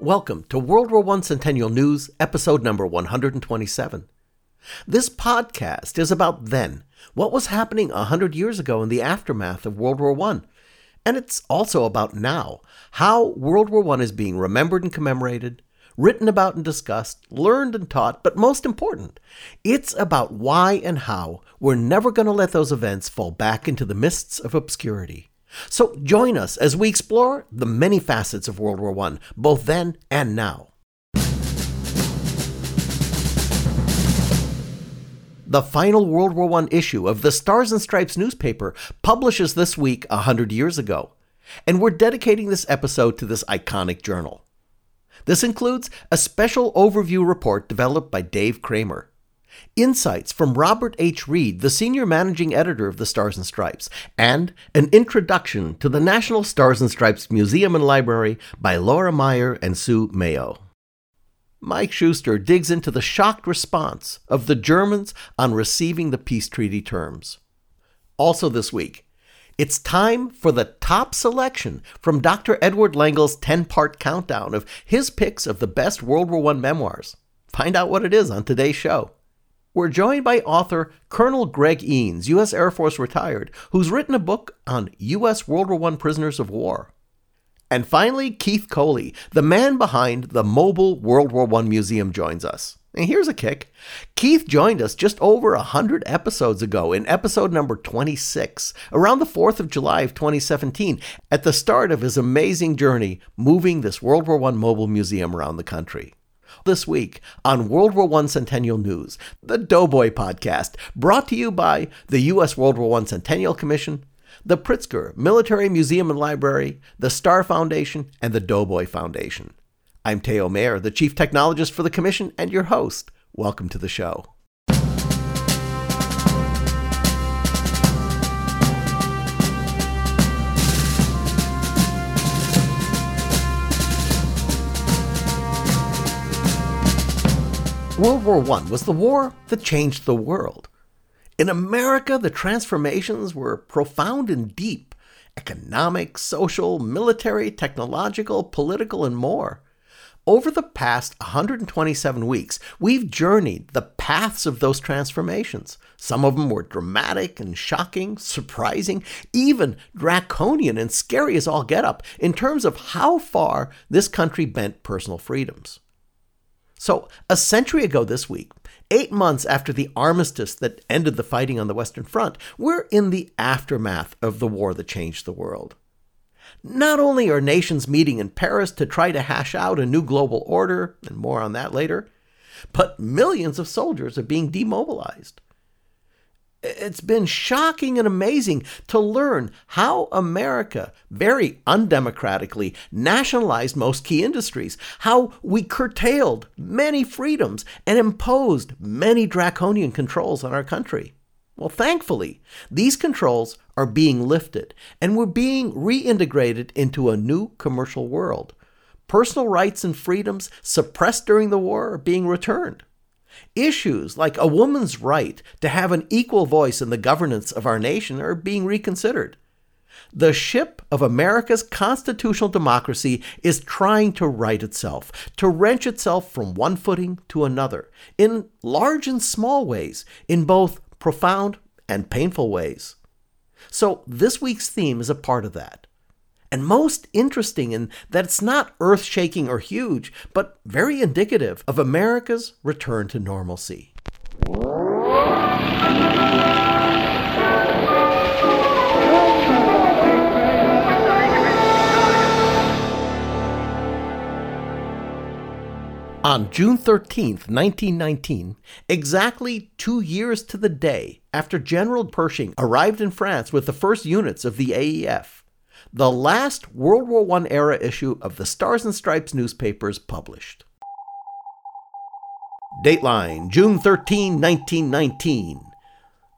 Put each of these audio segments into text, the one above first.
Welcome to World War I Centennial News, episode number 127. This podcast is about then, what was happening a hundred years ago in the aftermath of World War I. And it's also about now, how World War I is being remembered and commemorated, written about and discussed, learned and taught, but most important, it's about why and how we're never going to let those events fall back into the mists of obscurity. So join us as we explore the many facets of World War I, both then and now. The final World War I issue of the Stars and Stripes newspaper publishes this week a hundred years ago, and we're dedicating this episode to this iconic journal. This includes a special overview report developed by Dave Kramer, insights from Robert H. Reed, the senior managing editor of the Stars and Stripes, and an introduction to the National Stars and Stripes Museum and Library by Laura Meyer and Sue Mayo. Mike Schuster digs into the shocked response of the Germans on receiving the peace treaty terms. Also, this week, it's time for the top selection from Dr. Edward Lengel's 10 part countdown of his picks of the best World War I memoirs. Find out what it is on today's show. We're joined by author Colonel Greg Eanes, U.S. Air Force retired, who's written a book on U.S. World War I prisoners of war. And finally, Keith Coley, the man behind the Mobile World War I Museum, joins us. And here's a kick. Keith joined us just over 100 episodes ago in episode number 26, around the 4th of July of 2017, at the start of his amazing journey moving this World War I mobile museum around the country. This week on World War I Centennial News, the Doughboy podcast, brought to you by the U.S. World War I Centennial Commission, the Pritzker Military Museum and Library, the Starr Foundation, and the Doughboy Foundation. I'm Theo Mayer, the Chief Technologist for the Commission and your host. Welcome to the show. World War I was the war that changed the world. In America, the transformations were profound and deep economic, social, military, technological, political, and more. Over the past 127 weeks, we've journeyed the paths of those transformations. Some of them were dramatic and shocking, surprising, even draconian and scary as all get up in terms of how far this country bent personal freedoms. So, a century ago this week, eight months after the armistice that ended the fighting on the Western Front, we're in the aftermath of the war that changed the world. Not only are nations meeting in Paris to try to hash out a new global order, and more on that later, but millions of soldiers are being demobilized. It's been shocking and amazing to learn how America very undemocratically nationalized most key industries, how we curtailed many freedoms and imposed many draconian controls on our country. Well, thankfully, these controls are being lifted and we're being reintegrated into a new commercial world. Personal rights and freedoms suppressed during the war are being returned. Issues like a woman's right to have an equal voice in the governance of our nation are being reconsidered. The ship of America's constitutional democracy is trying to right itself, to wrench itself from one footing to another, in large and small ways, in both profound and painful ways. So, this week's theme is a part of that and most interesting in that it's not earth shaking or huge, but very indicative of America's return to normalcy. On June 13, 1919, exactly two years to the day after General Pershing arrived in France with the first units of the AEF, the last World War I era issue of the Stars and Stripes newspapers published. Dateline, June 13, 1919.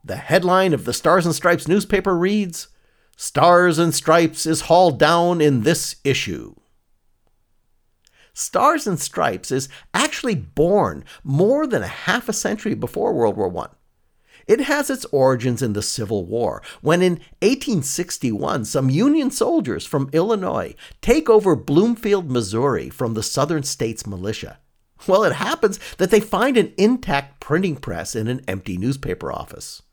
The headline of the Stars and Stripes newspaper reads Stars and Stripes is hauled down in this issue. Stars and Stripes is actually born more than a half a century before World War I. It has its origins in the Civil War, when in 1861 some Union soldiers from Illinois take over Bloomfield, Missouri from the Southern States militia. Well, it happens that they find an intact printing press in an empty newspaper office.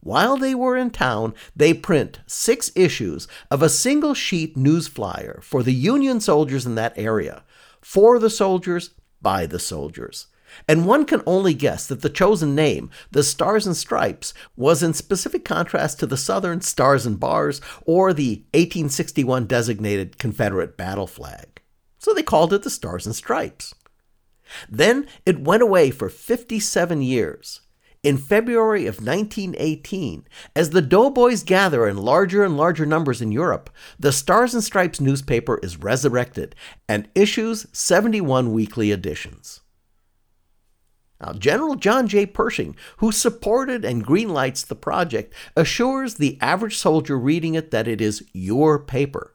While they were in town, they print six issues of a single sheet news flyer for the Union soldiers in that area, for the soldiers, by the soldiers and one can only guess that the chosen name, the Stars and Stripes, was in specific contrast to the Southern Stars and Bars or the 1861 designated Confederate battle flag. So they called it the Stars and Stripes. Then it went away for 57 years. In February of 1918, as the doughboys gather in larger and larger numbers in Europe, the Stars and Stripes newspaper is resurrected and issues 71 weekly editions. General John J. Pershing, who supported and greenlights the project, assures the average soldier reading it that it is your paper.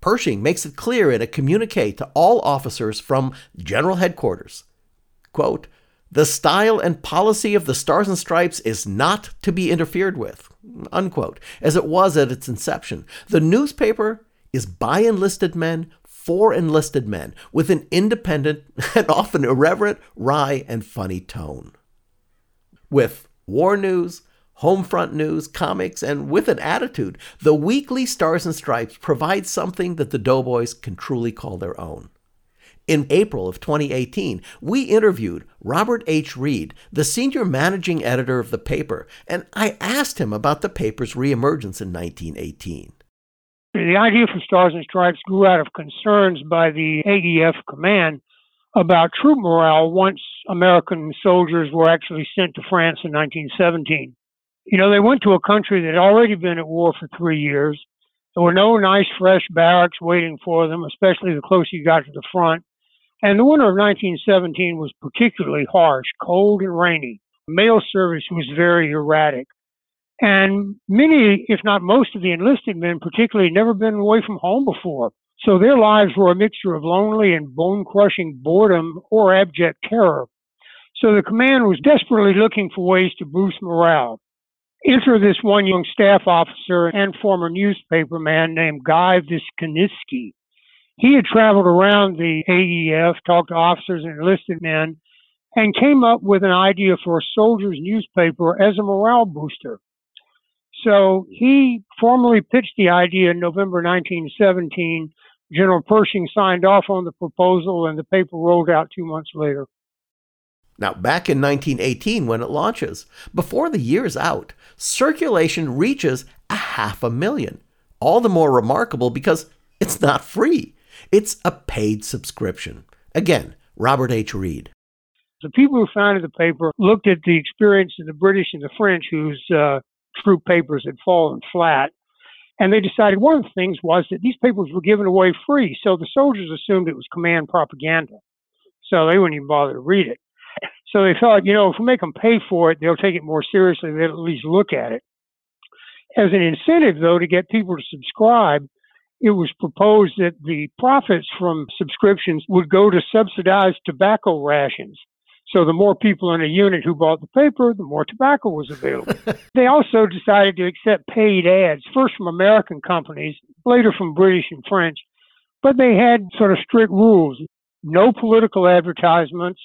Pershing makes it clear in a communique to all officers from General Headquarters. Quote, the style and policy of the Stars and Stripes is not to be interfered with, unquote, as it was at its inception. The newspaper is by enlisted men for enlisted men with an independent and often irreverent, wry, and funny tone. With war news, home front news, comics, and with an attitude, the weekly Stars and Stripes provides something that the Doughboys can truly call their own. In April of 2018, we interviewed Robert H. Reed, the senior managing editor of the paper, and I asked him about the paper's reemergence in 1918. The idea for Stars and Stripes grew out of concerns by the AEF command about troop morale once American soldiers were actually sent to France in 1917. You know, they went to a country that had already been at war for three years. There were no nice, fresh barracks waiting for them, especially the closer you got to the front. And the winter of 1917 was particularly harsh, cold and rainy. Mail service was very erratic. And many, if not most of the enlisted men, particularly, never been away from home before. So their lives were a mixture of lonely and bone crushing boredom or abject terror. So the command was desperately looking for ways to boost morale. Enter this one young staff officer and former newspaper man named Guy Viskniskki. He had traveled around the AEF, talked to officers and enlisted men, and came up with an idea for a soldier's newspaper as a morale booster. So he formally pitched the idea in November 1917. General Pershing signed off on the proposal, and the paper rolled out two months later. Now, back in 1918, when it launches, before the year's out, circulation reaches a half a million. All the more remarkable because it's not free, it's a paid subscription. Again, Robert H. Reed. The people who founded the paper looked at the experience of the British and the French, whose uh, troop papers had fallen flat. And they decided one of the things was that these papers were given away free. So the soldiers assumed it was command propaganda. So they wouldn't even bother to read it. So they thought, you know, if we make them pay for it, they'll take it more seriously. They'll at least look at it. As an incentive, though, to get people to subscribe, it was proposed that the profits from subscriptions would go to subsidize tobacco rations. So the more people in a unit who bought the paper, the more tobacco was available. they also decided to accept paid ads, first from American companies, later from British and French. But they had sort of strict rules. No political advertisements,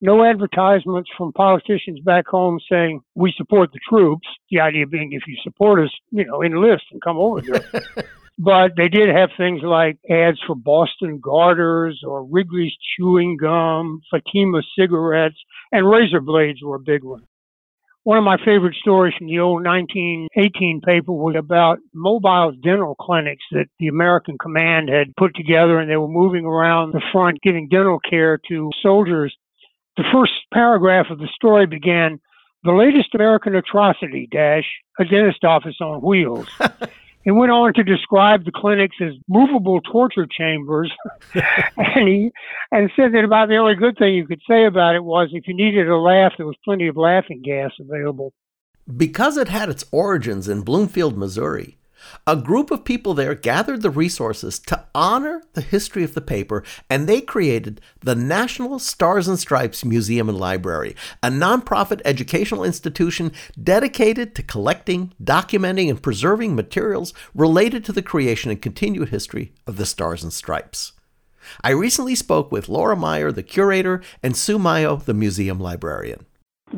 no advertisements from politicians back home saying we support the troops. The idea being if you support us, you know, enlist and come over here. But they did have things like ads for Boston Garters or Wrigley's chewing gum, Fatima cigarettes, and razor blades were a big one. One of my favorite stories from the old 1918 paper was about mobile dental clinics that the American command had put together and they were moving around the front giving dental care to soldiers. The first paragraph of the story began, the latest American atrocity dash, a dentist office on wheels. He went on to describe the clinics as movable torture chambers, and he and said that about the only good thing you could say about it was if you needed a laugh, there was plenty of laughing gas available. Because it had its origins in Bloomfield, Missouri, A group of people there gathered the resources to honor the history of the paper, and they created the National Stars and Stripes Museum and Library, a nonprofit educational institution dedicated to collecting, documenting, and preserving materials related to the creation and continued history of the Stars and Stripes. I recently spoke with Laura Meyer, the curator, and Sue Mayo, the museum librarian.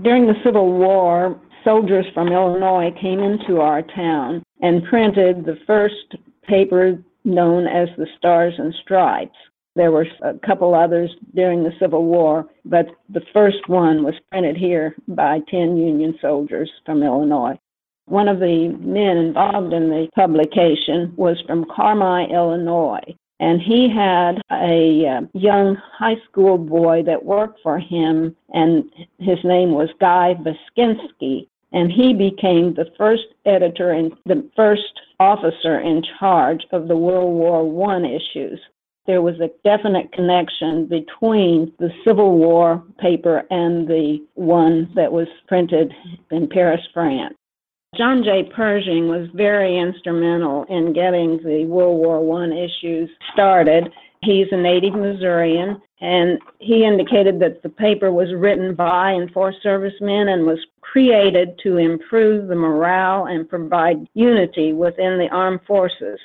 During the Civil War, soldiers from Illinois came into our town and printed the first paper known as the Stars and Stripes. There were a couple others during the Civil War, but the first one was printed here by 10 Union soldiers from Illinois. One of the men involved in the publication was from Carmi, Illinois, and he had a uh, young high school boy that worked for him, and his name was Guy Viskniskki and he became the first editor and the first officer in charge of the World War One issues. There was a definite connection between the Civil War paper and the one that was printed in Paris, France. John J. Pershing was very instrumental in getting the World War One issues started. He's a native Missourian, and he indicated that the paper was written by and for servicemen and was created to improve the morale and provide unity within the armed forces.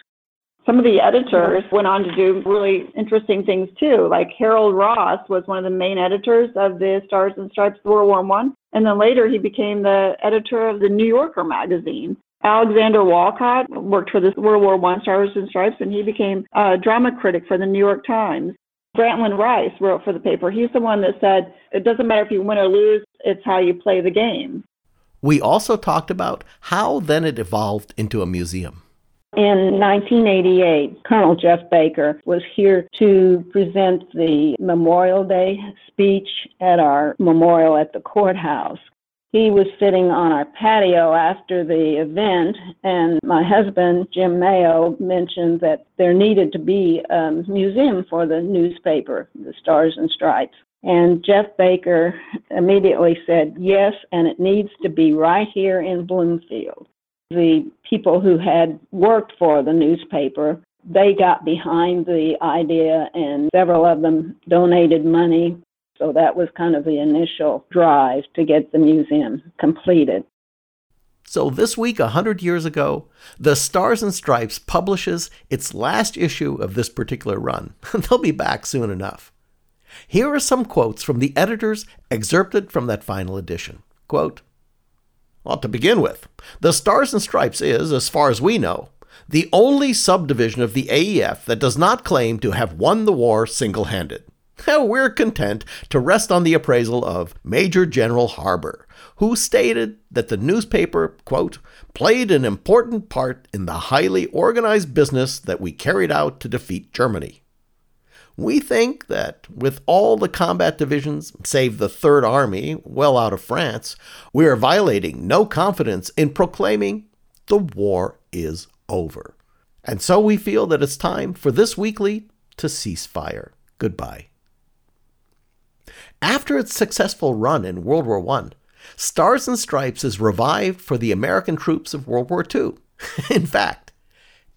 Some of the editors went on to do really interesting things too. Like Harold Ross was one of the main editors of the Stars and Stripes World War One, and then later he became the editor of the New Yorker magazine. Alexander Woollcott worked for the World War One Stars and Stripes, and he became a drama critic for the New York Times. Grantland Rice wrote for the paper. He's the one that said, it doesn't matter if you win or lose, it's how you play the game. We also talked about how then it evolved into a museum. In 1988, Colonel Jeff Baker was here to present the Memorial Day speech at our memorial at the courthouse he was sitting on our patio after the event, and my husband, Jim Mayo, mentioned that there needed to be a museum for the newspaper, the Stars and Stripes. And Jeff Baker immediately said, Yes, and it needs to be right here in Bloomfield. The people who had worked for the newspaper they got behind the idea and several of them donated money so that was kind of the initial drive to get the museum completed. So this week, a 100 years ago, the Stars and Stripes publishes its last issue of this particular run. They'll be back soon enough. Here are some quotes from the editors excerpted from that final edition. Quote, well, to begin with, the Stars and Stripes is, as far as we know, the only subdivision of the AEF that does not claim to have won the war single handed. We're content to rest on the appraisal of Major General Harbord, who stated that the newspaper, quote, played an important part in the highly organized business that we carried out to defeat Germany. We think that with all the combat divisions, save the Third Army, well out of France, we are violating no confidence in proclaiming the war is over. And so we feel that it's time for this weekly to cease fire. Goodbye. After its successful run in World War I, Stars and Stripes is revived for the American troops of World War II. in fact,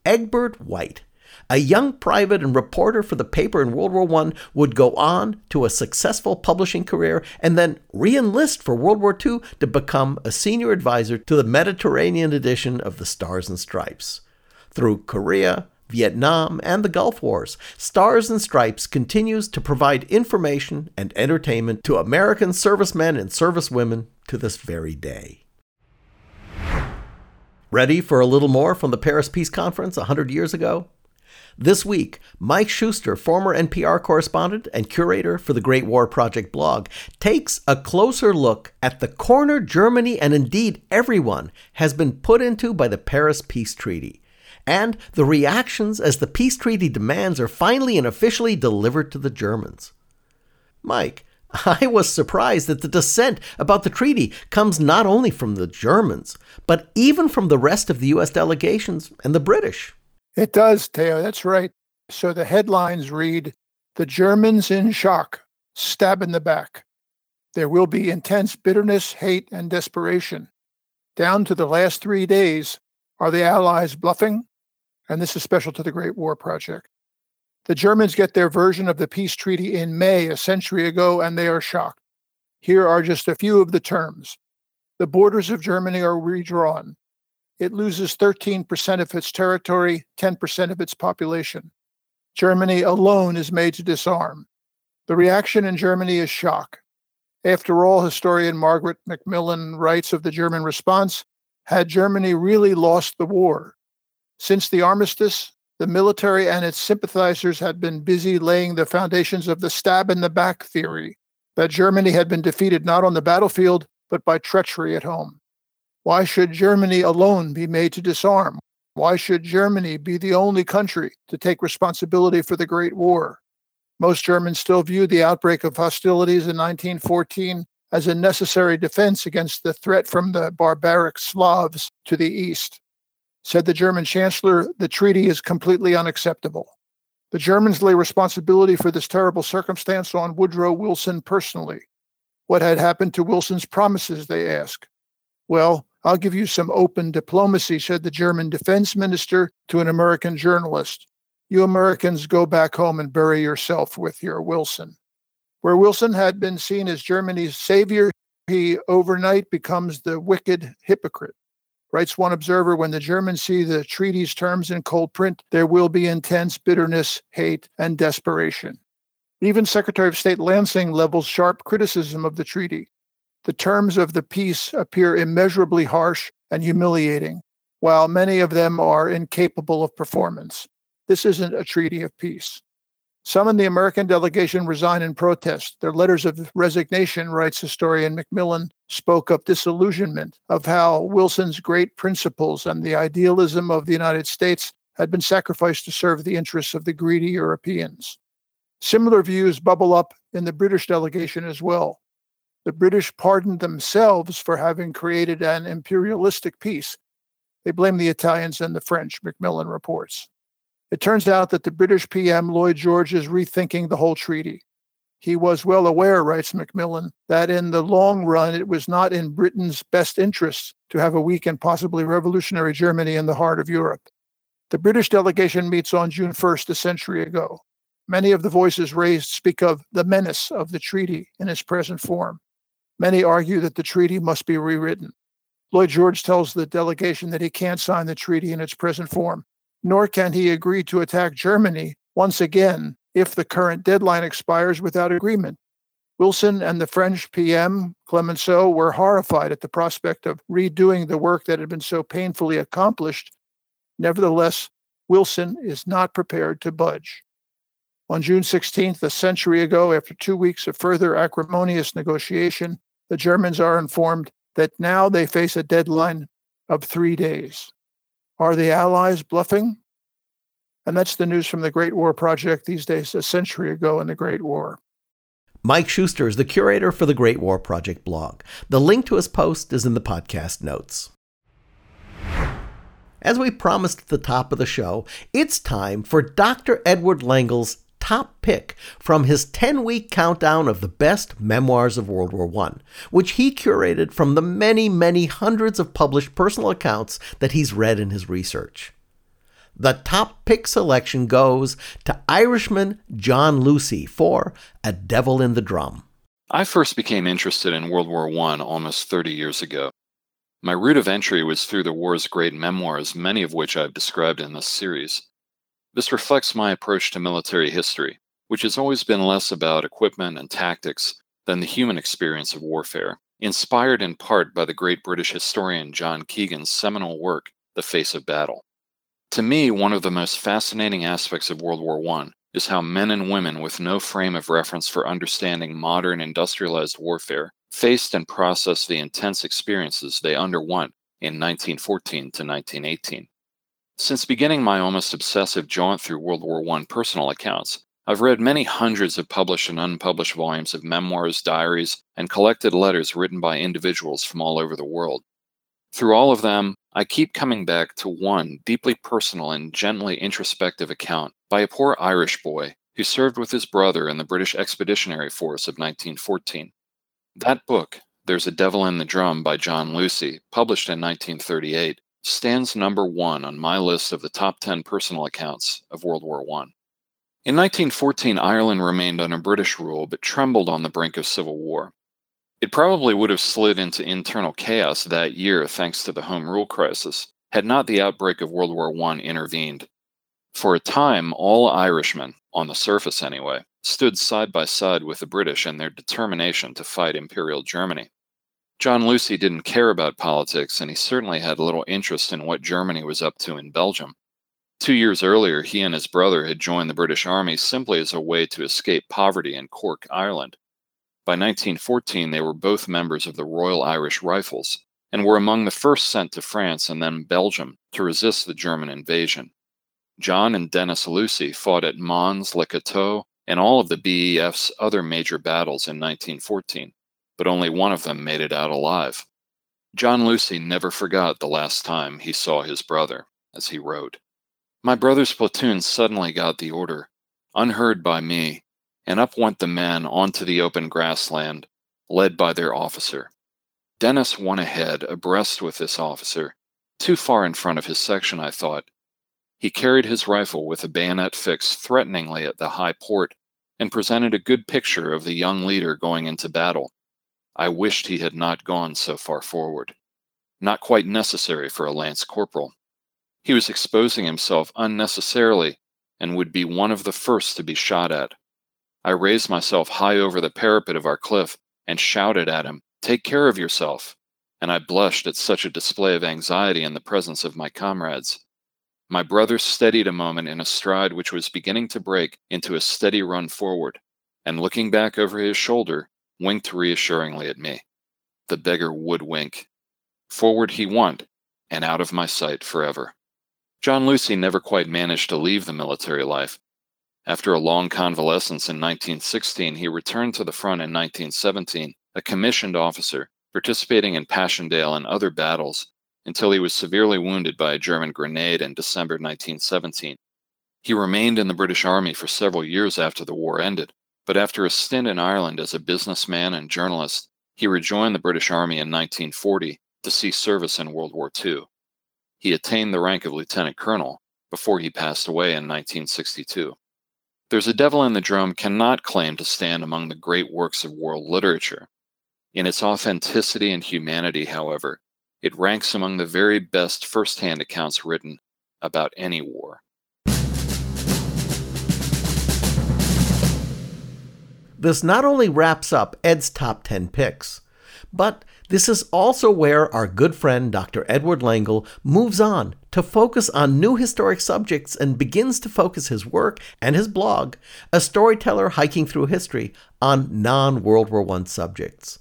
Egbert White, a young private and reporter for the paper in World War I, would go on to a successful publishing career and then re enlist for World War II to become a senior advisor to the Mediterranean edition of the Stars and Stripes. Through Korea, Vietnam, and the Gulf Wars, Stars and Stripes continues to provide information and entertainment to American servicemen and servicewomen to this very day. Ready for a little more from the Paris Peace Conference 100 years ago? This week, Mike Schuster, former NPR correspondent and curator for the Great War Project blog, takes a closer look at the corner Germany and indeed everyone has been put into by the Paris Peace Treaty and the reactions as the peace treaty demands are finally and officially delivered to the Germans. Mike, I was surprised that the dissent about the treaty comes not only from the Germans, but even from the rest of the U.S. delegations and the British. It does, Theo. That's right. So the headlines read The Germans in shock, stab in the back. There will be intense bitterness, hate, and desperation. Down to the last three days, Are the Allies bluffing? And this is special to the Great War Project. The Germans get their version of the peace treaty in May a century ago, and they are shocked. Here are just a few of the terms. The borders of Germany are redrawn. It loses 13% of its territory, 10% of its population. Germany alone is made to disarm. The reaction in Germany is shock. After all, historian Margaret Macmillan writes of the German response had Germany really lost the war? Since the armistice, the military and its sympathizers had been busy laying the foundations of the stab in the back theory that Germany had been defeated not on the battlefield, but by treachery at home. Why should Germany alone be made to disarm? Why should Germany be the only country to take responsibility for the Great War? Most Germans still view the outbreak of hostilities in 1914 as a necessary defense against the threat from the barbaric Slavs to the east. Said the German Chancellor, the treaty is completely unacceptable. The Germans lay responsibility for this terrible circumstance on Woodrow Wilson personally. What had happened to Wilson's promises, they ask. Well, I'll give you some open diplomacy, said the German defense minister to an American journalist. You Americans go back home and bury yourself with your Wilson. Where Wilson had been seen as Germany's savior, he overnight becomes the wicked hypocrite. Writes one observer when the Germans see the treaty's terms in cold print, there will be intense bitterness, hate, and desperation. Even Secretary of State Lansing levels sharp criticism of the treaty. The terms of the peace appear immeasurably harsh and humiliating, while many of them are incapable of performance. This isn't a treaty of peace. Some in the American delegation resigned in protest. Their letters of resignation, writes historian Macmillan, spoke of disillusionment of how Wilson's great principles and the idealism of the United States had been sacrificed to serve the interests of the greedy Europeans. Similar views bubble up in the British delegation as well. The British pardoned themselves for having created an imperialistic peace. They blame the Italians and the French, Macmillan reports. It turns out that the British PM Lloyd George is rethinking the whole treaty. He was well aware, writes Macmillan, that in the long run it was not in Britain's best interests to have a weak and possibly revolutionary Germany in the heart of Europe. The British delegation meets on June 1st, a century ago. Many of the voices raised speak of the menace of the treaty in its present form. Many argue that the treaty must be rewritten. Lloyd George tells the delegation that he can't sign the treaty in its present form nor can he agree to attack Germany once again if the current deadline expires without agreement. Wilson and the French PM, Clemenceau, were horrified at the prospect of redoing the work that had been so painfully accomplished. Nevertheless, Wilson is not prepared to budge. On June 16th, a century ago, after two weeks of further acrimonious negotiation, the Germans are informed that now they face a deadline of three days. Are the Allies bluffing? And that's the news from the Great War Project these days, a century ago in the Great War. Mike Schuster is the curator for the Great War Project blog. The link to his post is in the podcast notes. As we promised at the top of the show, it's time for Dr. Edward Lengel's top pick from his 10 week countdown of the best memoirs of World War I, which he curated from the many, many hundreds of published personal accounts that he's read in his research. The top pick selection goes to Irishman John Lucy for A Devil in the Drum. I first became interested in World War I almost 30 years ago. My route of entry was through the war's great memoirs, many of which I've described in this series. This reflects my approach to military history, which has always been less about equipment and tactics than the human experience of warfare, inspired in part by the great British historian John Keegan's seminal work, The Face of Battle. To me, one of the most fascinating aspects of World War I is how men and women with no frame of reference for understanding modern industrialized warfare faced and processed the intense experiences they underwent in 1914 to 1918. Since beginning my almost obsessive jaunt through World War I personal accounts, I've read many hundreds of published and unpublished volumes of memoirs, diaries, and collected letters written by individuals from all over the world. Through all of them, I keep coming back to one deeply personal and gently introspective account by a poor Irish boy who served with his brother in the British Expeditionary Force of 1914. That book, There's a Devil in the Drum by John Lucy, published in 1938, stands number one on my list of the top 10 personal accounts of World War I. In 1914, Ireland remained under British rule but trembled on the brink of civil war. It probably would have slid into internal chaos that year thanks to the Home Rule crisis, had not the outbreak of World War I intervened. For a time, all Irishmen, on the surface anyway, stood side by side with the British in their determination to fight Imperial Germany. John Lucy didn't care about politics, and he certainly had little interest in what Germany was up to in Belgium. Two years earlier, he and his brother had joined the British Army simply as a way to escape poverty in Cork, Ireland. By 1914, they were both members of the Royal Irish Rifles and were among the first sent to France and then Belgium to resist the German invasion. John and Denis Lucy fought at Mons, Le Cateau, and all of the BEF's other major battles in 1914, but only one of them made it out alive. John Lucy never forgot the last time he saw his brother, as he wrote. My brother's platoon suddenly got the order, unheard by me, and up went the men onto the open grassland, led by their officer. Dennis went ahead, abreast with this officer, too far in front of his section, I thought. He carried his rifle with a bayonet fixed threateningly at the high port and presented a good picture of the young leader going into battle. I wished he had not gone so far forward. Not quite necessary for a lance corporal. He was exposing himself unnecessarily and would be one of the first to be shot at. I raised myself high over the parapet of our cliff and shouted at him, Take care of yourself. And I blushed at such a display of anxiety in the presence of my comrades. My brother steadied a moment in a stride which was beginning to break into a steady run forward, and looking back over his shoulder, winked reassuringly at me. The beggar would wink. Forward he went, and out of my sight forever. John Lucy never quite managed to leave the military life. After a long convalescence in 1916, he returned to the front in 1917 a commissioned officer, participating in Passchendaele and other battles until he was severely wounded by a German grenade in December 1917. He remained in the British Army for several years after the war ended, but after a stint in Ireland as a businessman and journalist, he rejoined the British Army in 1940 to see service in World War II. He attained the rank of lieutenant colonel before he passed away in 1962. There's a Devil in the Drum cannot claim to stand among the great works of world literature, in its authenticity and humanity, however, it ranks among the very best first-hand accounts written about any war. This not only wraps up Ed's top 10 picks, but this is also where our good friend Dr. Edward Lengel moves on to focus on new historic subjects and begins to focus his work and his blog, A Storyteller Hiking Through History, on non World War I subjects.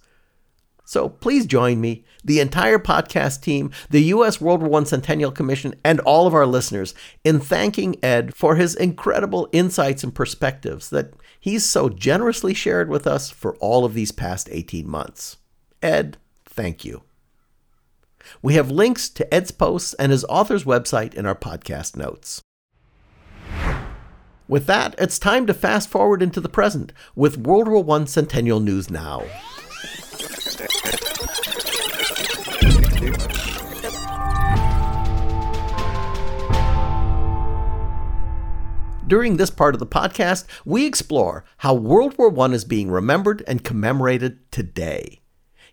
So please join me, the entire podcast team, the U.S. World War I Centennial Commission, and all of our listeners in thanking Ed for his incredible insights and perspectives that he's so generously shared with us for all of these past 18 months. Ed, thank you. We have links to Ed's posts and his author's website in our podcast notes. With that, it's time to fast forward into the present with World War I Centennial News Now. During this part of the podcast, we explore how World War I is being remembered and commemorated today.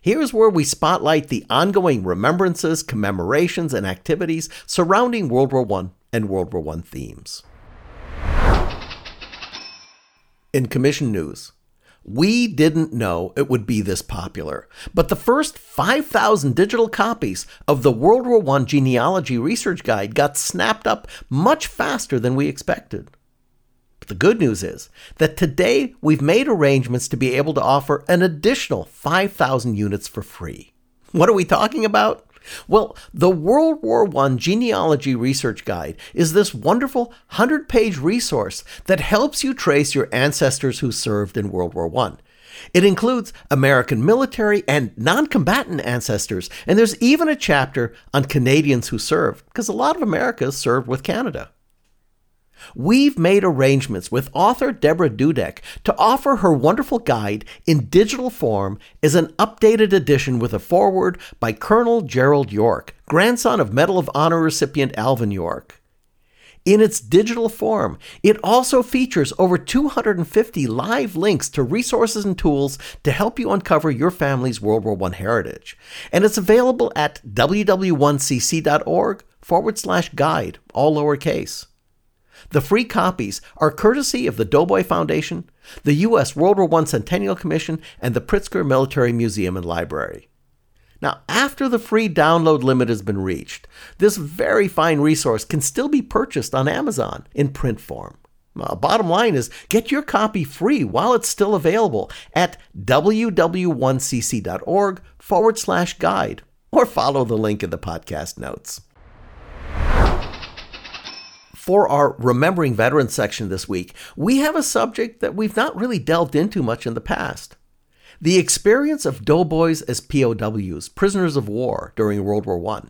Here's where we spotlight the ongoing remembrances, commemorations, and activities surrounding World War I and World War I themes. In Commission News, we didn't know it would be this popular, but the first 5,000 digital copies of the World War I Genealogy Research Guide got snapped up much faster than we expected. The good news is that today we've made arrangements to be able to offer an additional 5,000 units for free. What are we talking about? Well, the World War I Genealogy Research Guide is this wonderful 100 page resource that helps you trace your ancestors who served in World War I. It includes American military and non combatant ancestors, and there's even a chapter on Canadians who served, because a lot of Americans served with Canada. We've made arrangements with author Deborah Dudek to offer her wonderful guide in digital form as an updated edition with a foreword by Colonel Gerald York, grandson of Medal of Honor recipient Alvin York. In its digital form, it also features over 250 live links to resources and tools to help you uncover your family's World War I heritage. And it's available at ww1cc.org forward slash guide, all lowercase. The free copies are courtesy of the Doughboy Foundation, the U.S. World War I Centennial Commission, and the Pritzker Military Museum and Library. Now, after the free download limit has been reached, this very fine resource can still be purchased on Amazon in print form. Uh, bottom line is get your copy free while it's still available at ww1cc.org forward slash guide or follow the link in the podcast notes. For our Remembering Veterans section this week, we have a subject that we've not really delved into much in the past the experience of doughboys as POWs, prisoners of war, during World War I.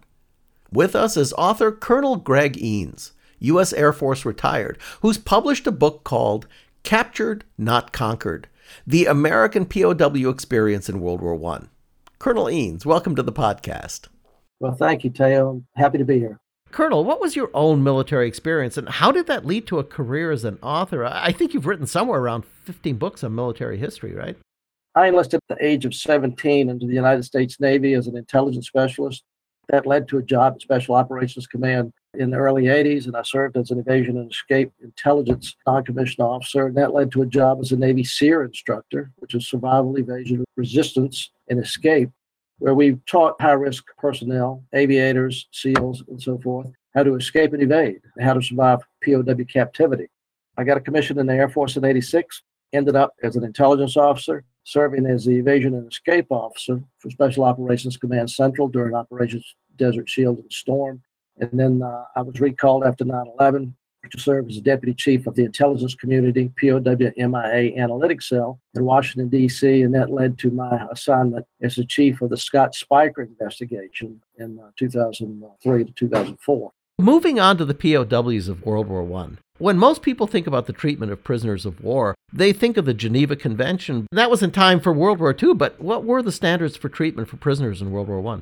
With us is author Colonel Greg Eanes, U.S. Air Force retired, who's published a book called Captured, Not Conquered The American POW Experience in World War I. Colonel Eanes, welcome to the podcast. Well, thank you. I'm happy to be here. Colonel, what was your own military experience and how did that lead to a career as an author? I think you've written somewhere around 15 books on military history, right? I enlisted at the age of 17 into the United States Navy as an intelligence specialist. That led to a job at Special Operations Command in the early 80s, and I served as an evasion and escape intelligence non-commissioned officer. And that led to a job as a Navy SERE instructor, which is survival, evasion, resistance, and escape, where we taught high-risk personnel, aviators, SEALs, and so forth, how to escape and evade, and how to survive POW captivity. I got a commission in the Air Force in 86, ended up as an intelligence officer, serving as the Evasion and Escape Officer for Special Operations Command Central during Operations Desert Shield and Storm. And then uh, I was recalled after 9 11 to serve as Deputy Chief of the Intelligence Community POW MIA Analytics Cell in Washington, D.C., and that led to my assignment as the Chief of the Scott Speicher investigation in uh, 2003 to 2004. Moving on to the POWs of World War I. When most people think about the treatment of prisoners of war, they think of the Geneva Convention. That was in time for World War II, but what were the standards for treatment for prisoners in World War I?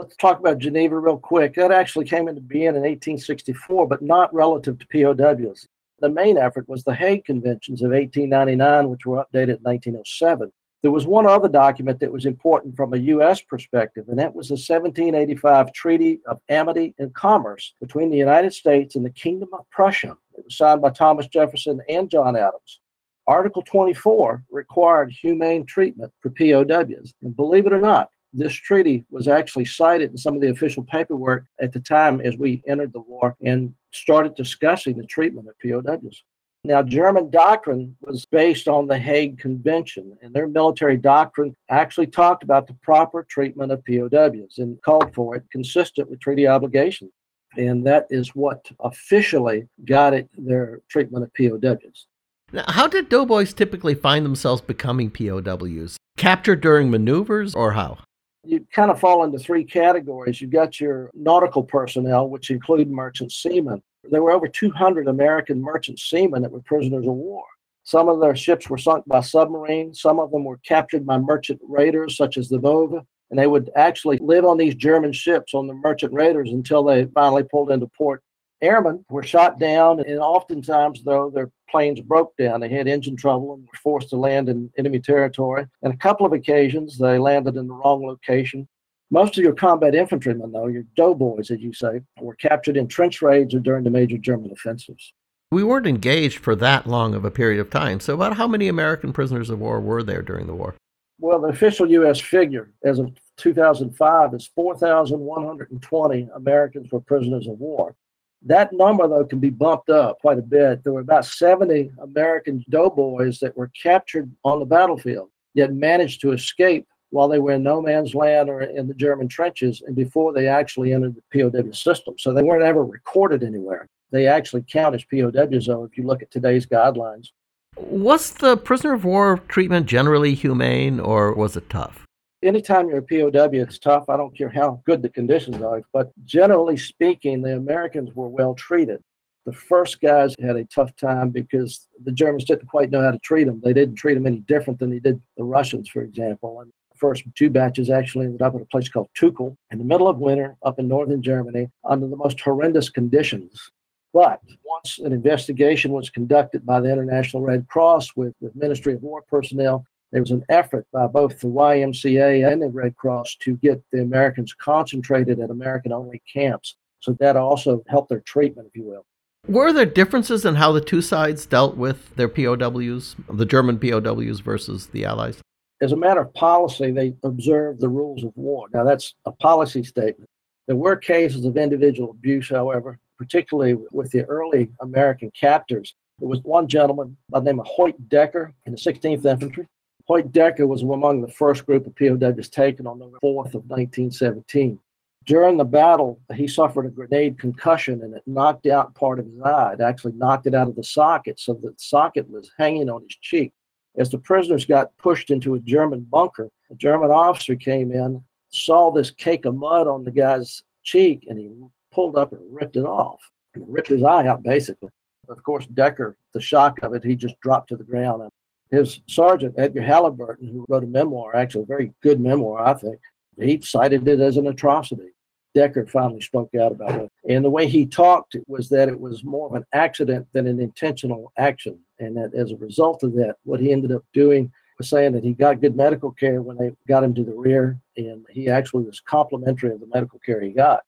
Let's talk about Geneva real quick. That actually came into being in 1864, but not relative to POWs. The main effort was the Hague Conventions of 1899, which were updated in 1907. There was one other document that was important from a U.S. perspective, and that was the 1785 Treaty of Amity and Commerce between the United States and the Kingdom of Prussia. It was signed by Thomas Jefferson and John Adams. Article 24 required humane treatment for POWs. And believe it or not, this treaty was actually cited in some of the official paperwork at the time as we entered the war and started discussing the treatment of POWs. Now, German doctrine was based on the Hague Convention, and their military doctrine actually talked about the proper treatment of POWs and called for it consistent with treaty obligations. And that is what officially got it their treatment of POWs. Now, how did doughboys typically find themselves becoming POWs? Captured during maneuvers or how? You kind of fall into three categories. You've got your nautical personnel, which include merchant seamen. There were over 200 American merchant seamen that were prisoners of war. Some of their ships were sunk by submarines. Some of them were captured by merchant raiders, such as the Vova. And they would actually live on these German ships on the merchant raiders until they finally pulled into port. Airmen were shot down, and oftentimes, though, their planes broke down. They had engine trouble and were forced to land in enemy territory. And a couple of occasions, they landed in the wrong location. Most of your combat infantrymen, though, your doughboys, as you say, were captured in trench raids or during the major German offensives. We weren't engaged for that long of a period of time. So, about how many American prisoners of war were there during the war? Well, the official U.S. figure as of 2005 is 4,120 Americans were prisoners of war. That number, though, can be bumped up quite a bit. There were about 70 American doughboys that were captured on the battlefield, yet managed to escape while they were in no man's land or in the German trenches and before they actually entered the POW system. So they weren't ever recorded anywhere. They actually count as POWs, though, if you look at today's guidelines. Was the prisoner of war treatment generally humane or was it tough? Anytime you're a POW, it's tough. I don't care how good the conditions are, but generally speaking, the Americans were well treated. The first guys had a tough time because the Germans didn't quite know how to treat them. They didn't treat them any different than they did the Russians, for example. And the first two batches actually ended up at a place called Tuchel in the middle of winter up in northern Germany under the most horrendous conditions. But once an investigation was conducted by the International Red Cross with the Ministry of War personnel, there was an effort by both the YMCA and the Red Cross to get the Americans concentrated at American only camps. So that also helped their treatment, if you will. Were there differences in how the two sides dealt with their POWs, the German POWs versus the Allies? As a matter of policy, they observed the rules of war. Now, that's a policy statement. There were cases of individual abuse, however, particularly with the early American captors. There was one gentleman by the name of Hoyt Decker in the 16th Infantry. Hoyt Decker was among the first group of POWs taken on November 4th of 1917. During the battle, he suffered a grenade concussion and it knocked out part of his eye. It actually knocked it out of the socket, so the socket was hanging on his cheek. As the prisoners got pushed into a German bunker, a German officer came in, saw this cake of mud on the guy's cheek, and he pulled up and ripped it off. And ripped his eye out, basically. Of course, Decker, the shock of it, he just dropped to the ground. His sergeant, Edgar Halyburton, who wrote a memoir, actually a very good memoir, I think, he cited it as an atrocity. Decker finally spoke out about it. And the way he talked was that it was more of an accident than an intentional action. And that as a result of that, what he ended up doing was saying that he got good medical care when they got him to the rear, and he actually was complimentary of the medical care he got.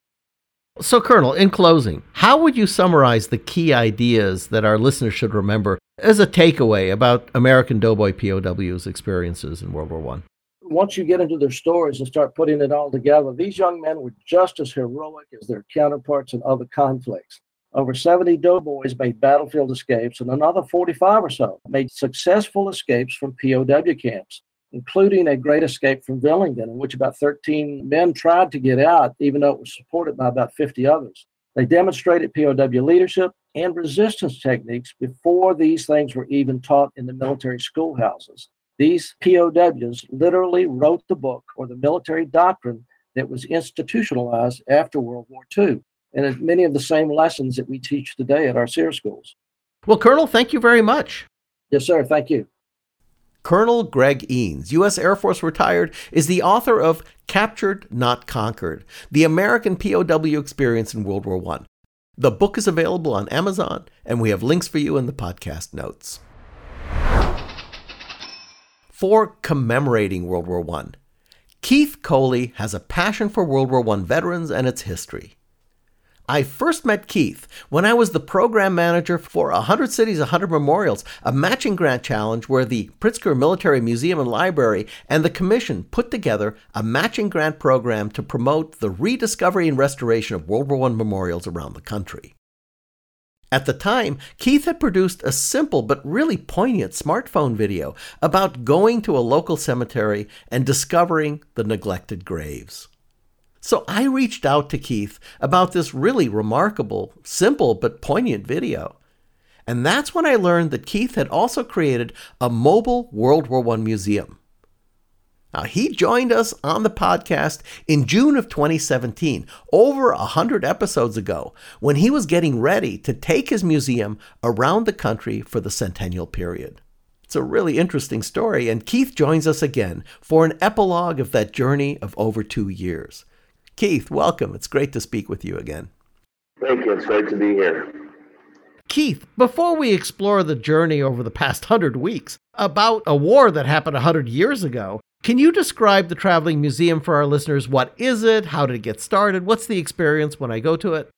So, Colonel, in closing, how would you summarize the key ideas that our listeners should remember as a takeaway about American Doughboy POW's experiences in World War One? Once you get into their stories and start putting it all together, these young men were just as heroic as their counterparts in other conflicts. Over 70 doughboys made battlefield escapes, and another 45 or so made successful escapes from POW camps including a great escape from Villingen, in which about 13 men tried to get out, even though it was supported by about 50 others. They demonstrated POW leadership and resistance techniques before these things were even taught in the military schoolhouses. These POWs literally wrote the book or the military doctrine that was institutionalized after World War II, and many of the same lessons that we teach today at our SERE schools. Well, Colonel, thank you very much. Yes, sir. Thank you. Colonel Greg Eanes, U.S. Air Force retired, is the author of Captured, Not Conquered The American POW Experience in World War I. The book is available on Amazon, and we have links for you in the podcast notes. For commemorating World War I, Keith Coley has a passion for World War I veterans and its history. I first met Keith when I was the program manager for 100 Cities, 100 Memorials, a matching grant challenge where the Pritzker Military Museum and Library and the Commission put together a matching grant program to promote the rediscovery and restoration of World War I memorials around the country. At the time, Keith had produced a simple but really poignant smartphone video about going to a local cemetery and discovering the neglected graves. So I reached out to Keith about this really remarkable, simple, but poignant video. And that's when I learned that Keith had also created a mobile World War I museum. Now, he joined us on the podcast in June of 2017, over 100 episodes ago, when he was getting ready to take his museum around the country for the centennial period. It's a really interesting story, and Keith joins us again for an epilogue of that journey of over two years. Keith, welcome. It's great to speak with you again. Thank you. It's great to be here. Keith, before we explore the journey over the past hundred weeks about a war that happened a hundred years ago, can you describe the Traveling Museum for our listeners? What is it? How did it get started? What's the experience when I go to it?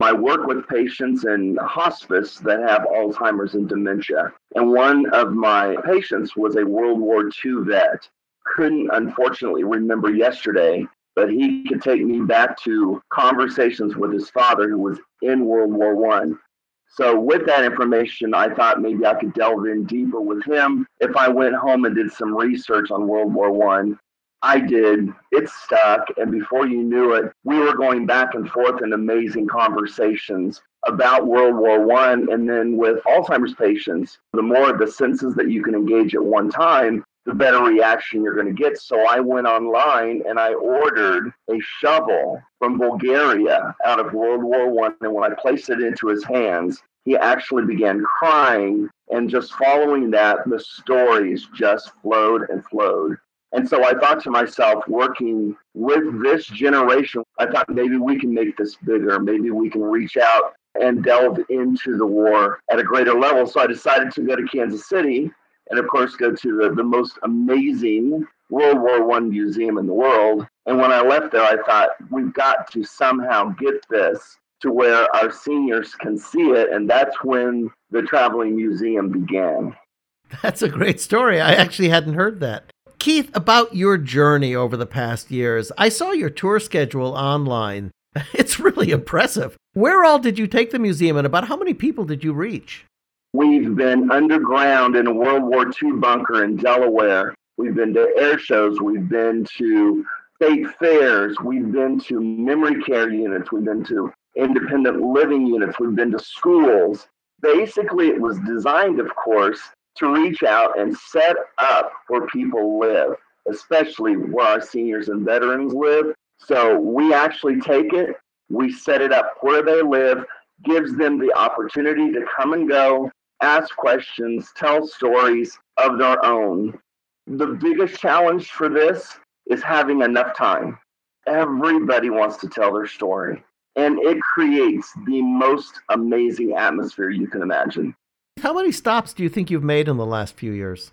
I work with patients in hospice that have Alzheimer's and dementia. And one of my patients was a World War II vet. Couldn't unfortunately remember yesterday, but he could take me back to conversations with his father who was in World War One. So with that information, I thought maybe I could delve in deeper with him if I went home and did some research on World War One. I. Did. It stuck, and before you knew it, we were going back and forth in amazing conversations about World War One, and then with Alzheimer's patients, the more of the senses that you can engage at one time, the better reaction you're going to get. So I went online and I ordered a shovel from Bulgaria out of World War One. And when I placed it into his hands, he actually began crying. And just following that, the stories just flowed and flowed. And so I thought to myself, working with this generation, I thought maybe we can make this bigger. Maybe we can reach out and delve into the war at a greater level. So I decided to go to Kansas City and, of course, go to the, the most amazing World War One museum in the world. And when I left there, I thought we've got to somehow get this to where our seniors can see it. And that's when the traveling museum began. That's a great story. I actually hadn't heard that. Keith, about your journey over the past years, I saw your tour schedule online. It's really impressive. Where all did you take the museum and about how many people did you reach? We've been underground in a World War II bunker in Delaware. We've been to air shows. We've been to state fairs. We've been to memory care units. We've been to independent living units. We've been to schools. Basically, it was designed, of course, to reach out and set up where people live, especially where our seniors and veterans live. So we actually take it, we set it up where they live, gives them the opportunity to come and go, ask questions, tell stories of their own. The biggest challenge for this is having enough time. Everybody wants to tell their story, and it creates the most amazing atmosphere you can imagine. How many stops do you think you've made in the last few years?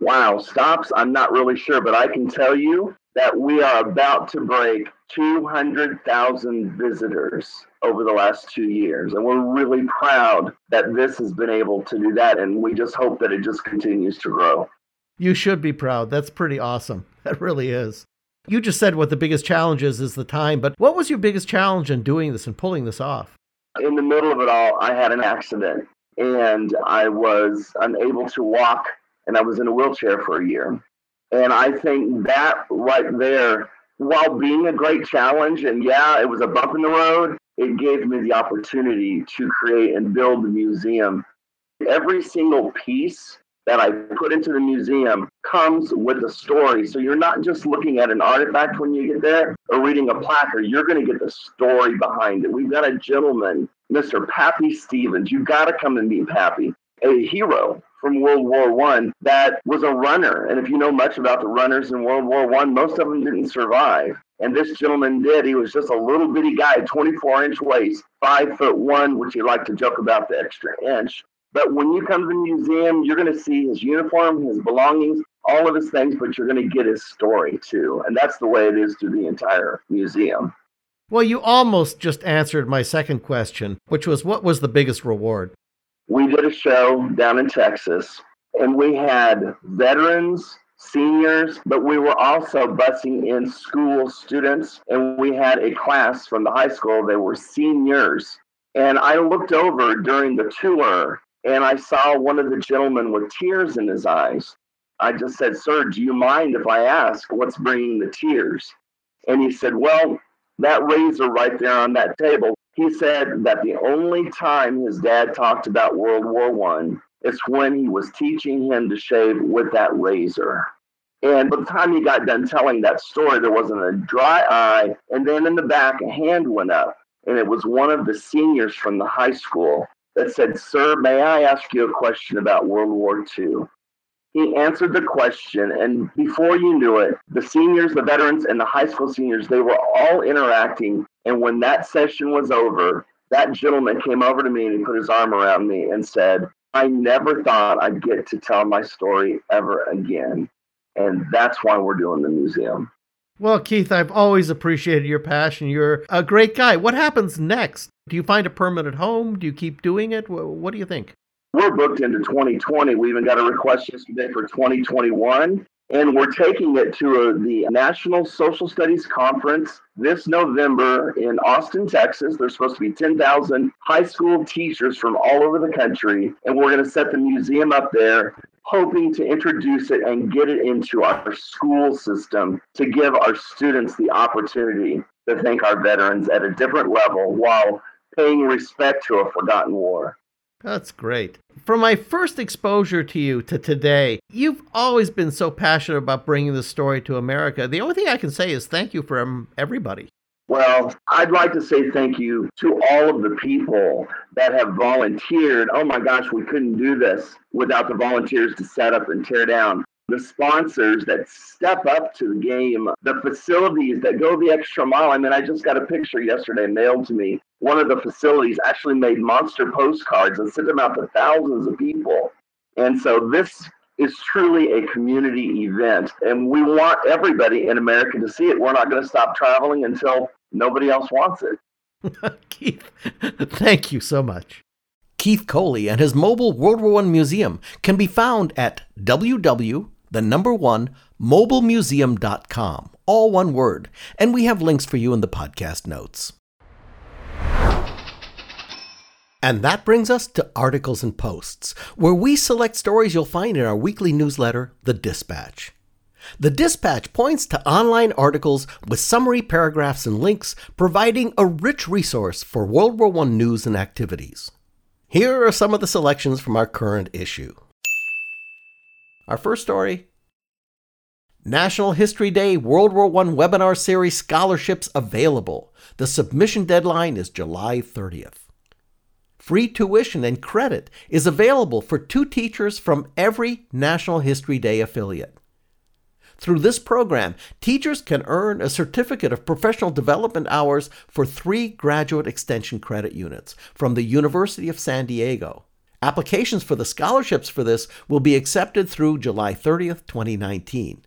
Wow, stops, I'm not really sure, but I can tell you that we are about to break 200,000 visitors over the last two years. And we're really proud that this has been able to do that. And we just hope that it just continues to grow. You should be proud. That's pretty awesome. That really is. You just said what the biggest challenge is, is the time. But what was your biggest challenge in doing this and pulling this off? In the middle of it all, I had an accident and I was unable to walk and I was in a wheelchair for a year. And I think that right there, while being a great challenge, and yeah, it was a bump in the road, it gave me the opportunity to create and build the museum. Every single piece that I put into the museum comes with a story. So you're not just looking at an artifact when you get there or reading a placard, you're going to get the story behind it. We've got a gentleman, Mr. Pappy Stevens. You've got to come and meet Pappy, a hero from World War One that was a runner. And if you know much about the runners in World War One, most of them didn't survive. And this gentleman did. He was just a little bitty guy, 24 inch waist, five foot one, which you like to joke about the extra inch. But when you come to the museum, you're going to see his uniform, his belongings, all of his things, but you're going to get his story too. And that's the way it is through the entire museum. Well, you almost just answered my second question, which was what was the biggest reward? We did a show down in Texas, and we had veterans, seniors, but we were also busing in school students, and we had a class from the high school. They were seniors. And I looked over during the tour and I saw one of the gentlemen with tears in his eyes. I just said, Sir, do you mind if I ask what's bringing the tears? And he said, Well, that razor right there on that table. He said that the only time his dad talked about World War One is when he was teaching him to shave with that razor. And by the time he got done telling that story, there wasn't a dry eye. And then in the back, a hand went up, and it was one of the seniors from the high school that said, Sir, may I ask you a question about World War II? He answered the question, and before you knew it, the seniors, the veterans, and the high school seniors, they were all interacting. And when that session was over, that gentleman came over to me and he put his arm around me and said, I never thought I'd get to tell my story ever again. And that's why we're doing the museum. Well, Keith, I've always appreciated your passion. You're a great guy. What happens next? Do you find a permanent home? Do you keep doing it? What do you think? We're booked into 2020. We even got a request yesterday for 2021. And we're taking it to a, the National Social Studies Conference this November in Austin, Texas. There's supposed to be 10,000 high school teachers from all over the country. And we're going to set the museum up there hoping to introduce it and get it into our school system to give our students the opportunity to thank our veterans at a different level while paying respect to a forgotten war. That's great. from my first exposure to you to today, you've always been so passionate about bringing the story to America. The only thing I can say is thank you from um, everybody. Well, I'd like to say thank you to all of the people that have volunteered. Oh my gosh, we couldn't do this without the volunteers to set up and tear down. The sponsors that step up to the game, the facilities that go the extra mile. I mean, I just got a picture yesterday mailed to me. One of the facilities actually made monster postcards and sent them out to thousands of people. And so this is truly a community event. And we want everybody in America to see it. We're not going to stop traveling until nobody else wants it. Keith, thank you so much. Keith Coley and his mobile World War I museum can be found at www, the number one, mobilemuseum.com, all one word, and we have links for you in the podcast notes. And that brings us to articles and posts, where we select stories you'll find in our weekly newsletter, The Dispatch. The Dispatch points to online articles with summary paragraphs and links, providing a rich resource for World War I news and activities. Here are some of the selections from our current issue. Our first story National History Day World War I webinar series scholarships available. The submission deadline is July 30th. Free tuition and credit is available for two teachers from every National History Day affiliate. Through this program, teachers can earn a certificate of professional development hours for three graduate extension credit units from the University of San Diego. Applications for the scholarships for this will be accepted through July 30th, 2019.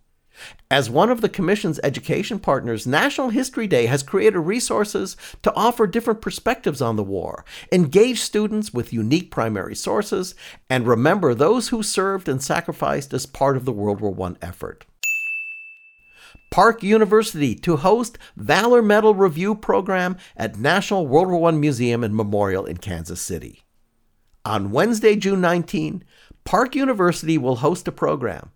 As one of the Commission's education partners, National History Day has created resources to offer different perspectives on the war, engage students with unique primary sources, and remember those who served and sacrificed as part of the World War I effort. Park University to host Valor Medal Review Program at National World War I Museum and Memorial in Kansas City. On Wednesday, June 19, Park University will host a program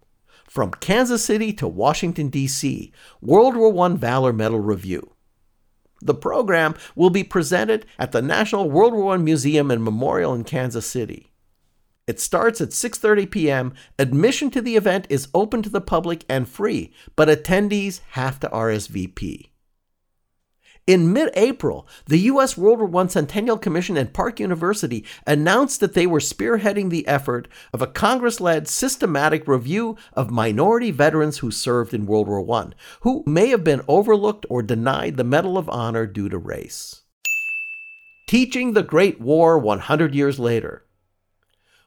from Kansas City to Washington, D.C., World War I Valor Medal Review. The program will be presented at the National World War I Museum and Memorial in Kansas City. It starts at 6:30 p.m. Admission to the event is open to the public and free, but attendees have to RSVP. In mid April, the U.S. World War I Centennial Commission and Park University announced that they were spearheading the effort of a Congress led systematic review of minority veterans who served in World War I, who may have been overlooked or denied the Medal of Honor due to race. Teaching the Great War 100 years later.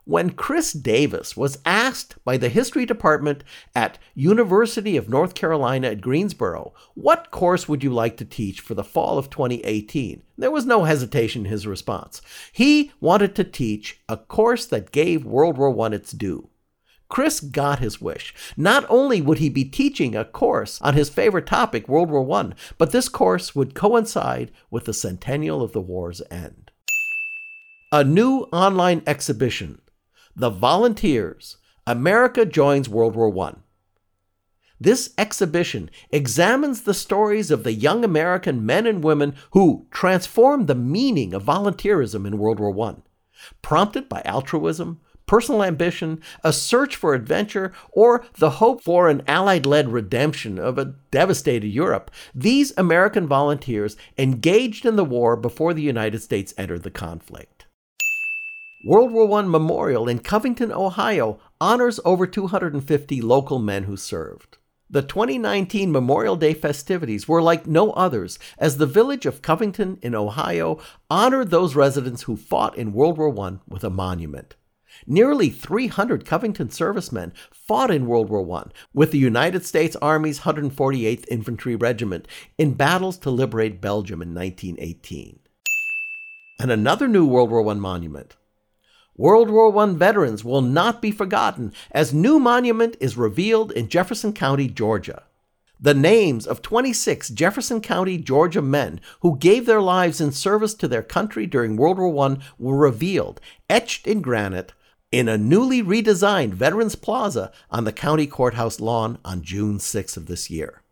When Chris Davis was asked by the history department at University of North Carolina at Greensboro, what course would you like to teach for the fall of 2018? There was no hesitation in his response. He wanted to teach a course that gave World War I its due. Chris got his wish. Not only would he be teaching a course on his favorite topic, World War I, but this course would coincide with the centennial of the war's end. A new online exhibition the Volunteers America Joins World War I. This exhibition examines the stories of the young American men and women who transformed the meaning of volunteerism in World War I. Prompted by altruism, personal ambition, a search for adventure, or the hope for an Allied led redemption of a devastated Europe, these American volunteers engaged in the war before the United States entered the conflict. World War I Memorial in Covington, Ohio honors over 250 local men who served. The 2019 Memorial Day festivities were like no others, as the village of Covington in Ohio honored those residents who fought in World War I with a monument. Nearly 300 Covington servicemen fought in World War I with the United States Army's 148th Infantry Regiment in battles to liberate Belgium in 1918. And another new World War I monument, World War I veterans will not be forgotten as new monument is revealed in Jefferson County, Georgia. The names of 26 Jefferson County, Georgia men who gave their lives in service to their country during World War I were revealed, etched in granite, in a newly redesigned Veterans Plaza on the county courthouse lawn on June 6 of this year.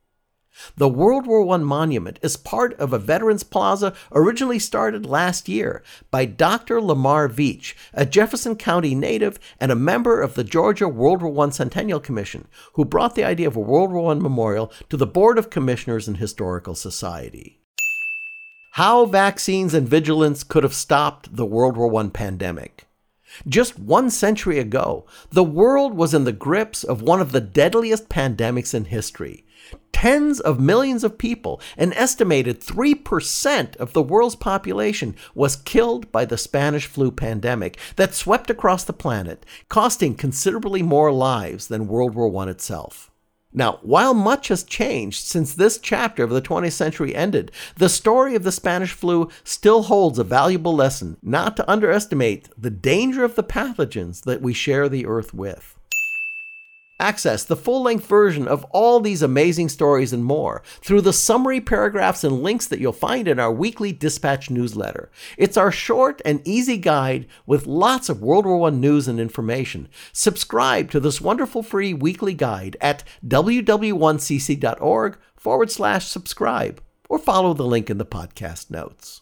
The World War I monument is part of a Veterans Plaza originally started last year by Dr. Lamar Veatch, a Jefferson County native and a member of the Georgia World War I Centennial Commission, who brought the idea of a World War I memorial to the Board of Commissioners and Historical Society. How vaccines and vigilance could have stopped the World War I pandemic. Just one century ago, the world was in the grips of one of the deadliest pandemics in history. Tens of millions of people, an estimated 3% of the world's population, was killed by the Spanish flu pandemic that swept across the planet, costing considerably more lives than World War I itself. Now, while much has changed since this chapter of the 20th century ended, the story of the Spanish flu still holds a valuable lesson not to underestimate the danger of the pathogens that we share the earth with. Access the full length version of all these amazing stories and more through the summary paragraphs and links that you'll find in our weekly dispatch newsletter. It's our short and easy guide with lots of World War I news and information. Subscribe to this wonderful free weekly guide at ww1cc.org forward slash subscribe or follow the link in the podcast notes.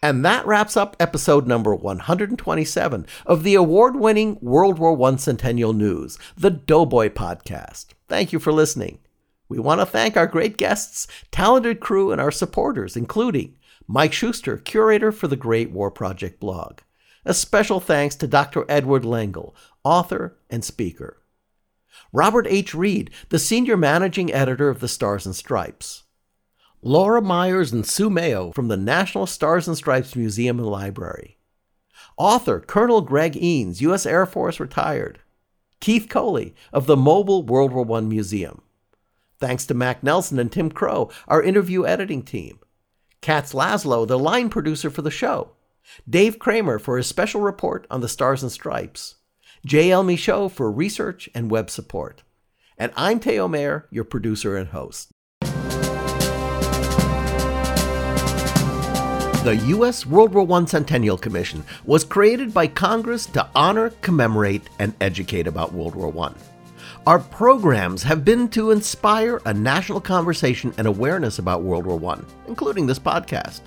And that wraps up episode number 127 of the award winning World War I Centennial News, the Doughboy Podcast. Thank you for listening. We want to thank our great guests, talented crew, and our supporters, including Mike Schuster, curator for the Great War Project blog. A special thanks to Dr. Edward Lengel, author and speaker. Robert H. Reid, the senior managing editor of the Stars and Stripes. Laura Myers and Sue Mayo from the National Stars and Stripes Museum and Library. Author Colonel Greg Eanes, U.S. Air Force retired. Keith Coley of the Mobile World War I Museum. Thanks to Mac Nelson and Tim Crow, our interview editing team. Katz Laszlo, the line producer for the show. Dave Kramer for his special report on the Stars and Stripes. J.L. Michaud for research and web support. And I'm Theo Mayer, your producer and host. The U.S. World War I Centennial Commission was created by Congress to honor, commemorate, and educate about World War I. Our programs have been to inspire a national conversation and awareness about World War I, including this podcast.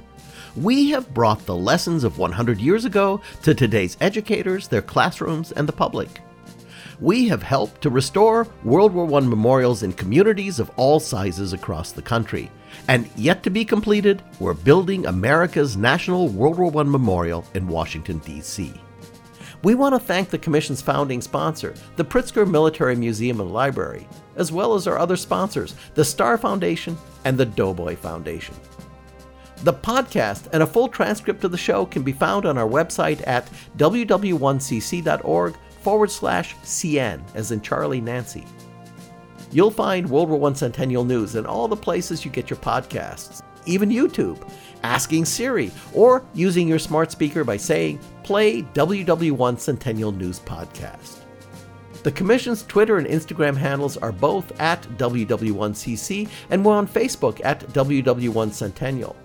We have brought the lessons of 100 years ago to today's educators, their classrooms, and the public. We have helped to restore World War I memorials in communities of all sizes across the country and yet to be completed, we're building America's National World War I Memorial in Washington, D.C. We want to thank the Commission's founding sponsor, the Pritzker Military Museum and Library, as well as our other sponsors, the Starr Foundation and the Doughboy Foundation. The podcast and a full transcript of the show can be found on our website at ww1cc.org forward slash CN, as in Charlie Nancy. You'll find World War I Centennial News in all the places you get your podcasts, even YouTube, asking Siri, or using your smart speaker by saying, Play WW1 Centennial News Podcast. The Commission's Twitter and Instagram handles are both at WW1CC, and we're on Facebook at WW1 Centennial.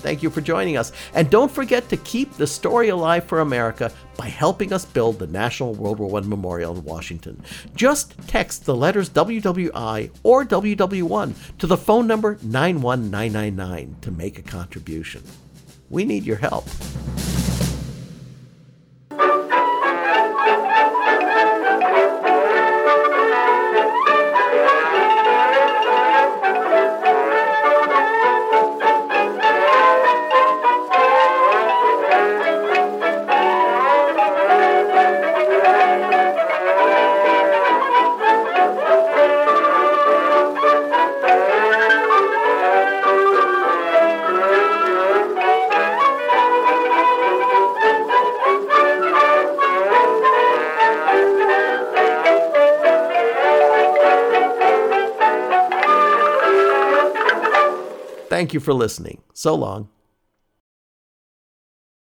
Thank you for joining us. And don't forget to keep the story alive for America by helping us build the National World War I Memorial in Washington. Just text the letters WWI or WW1 to the phone number 91999 to make a contribution. We need your help. Thank you for listening. So long.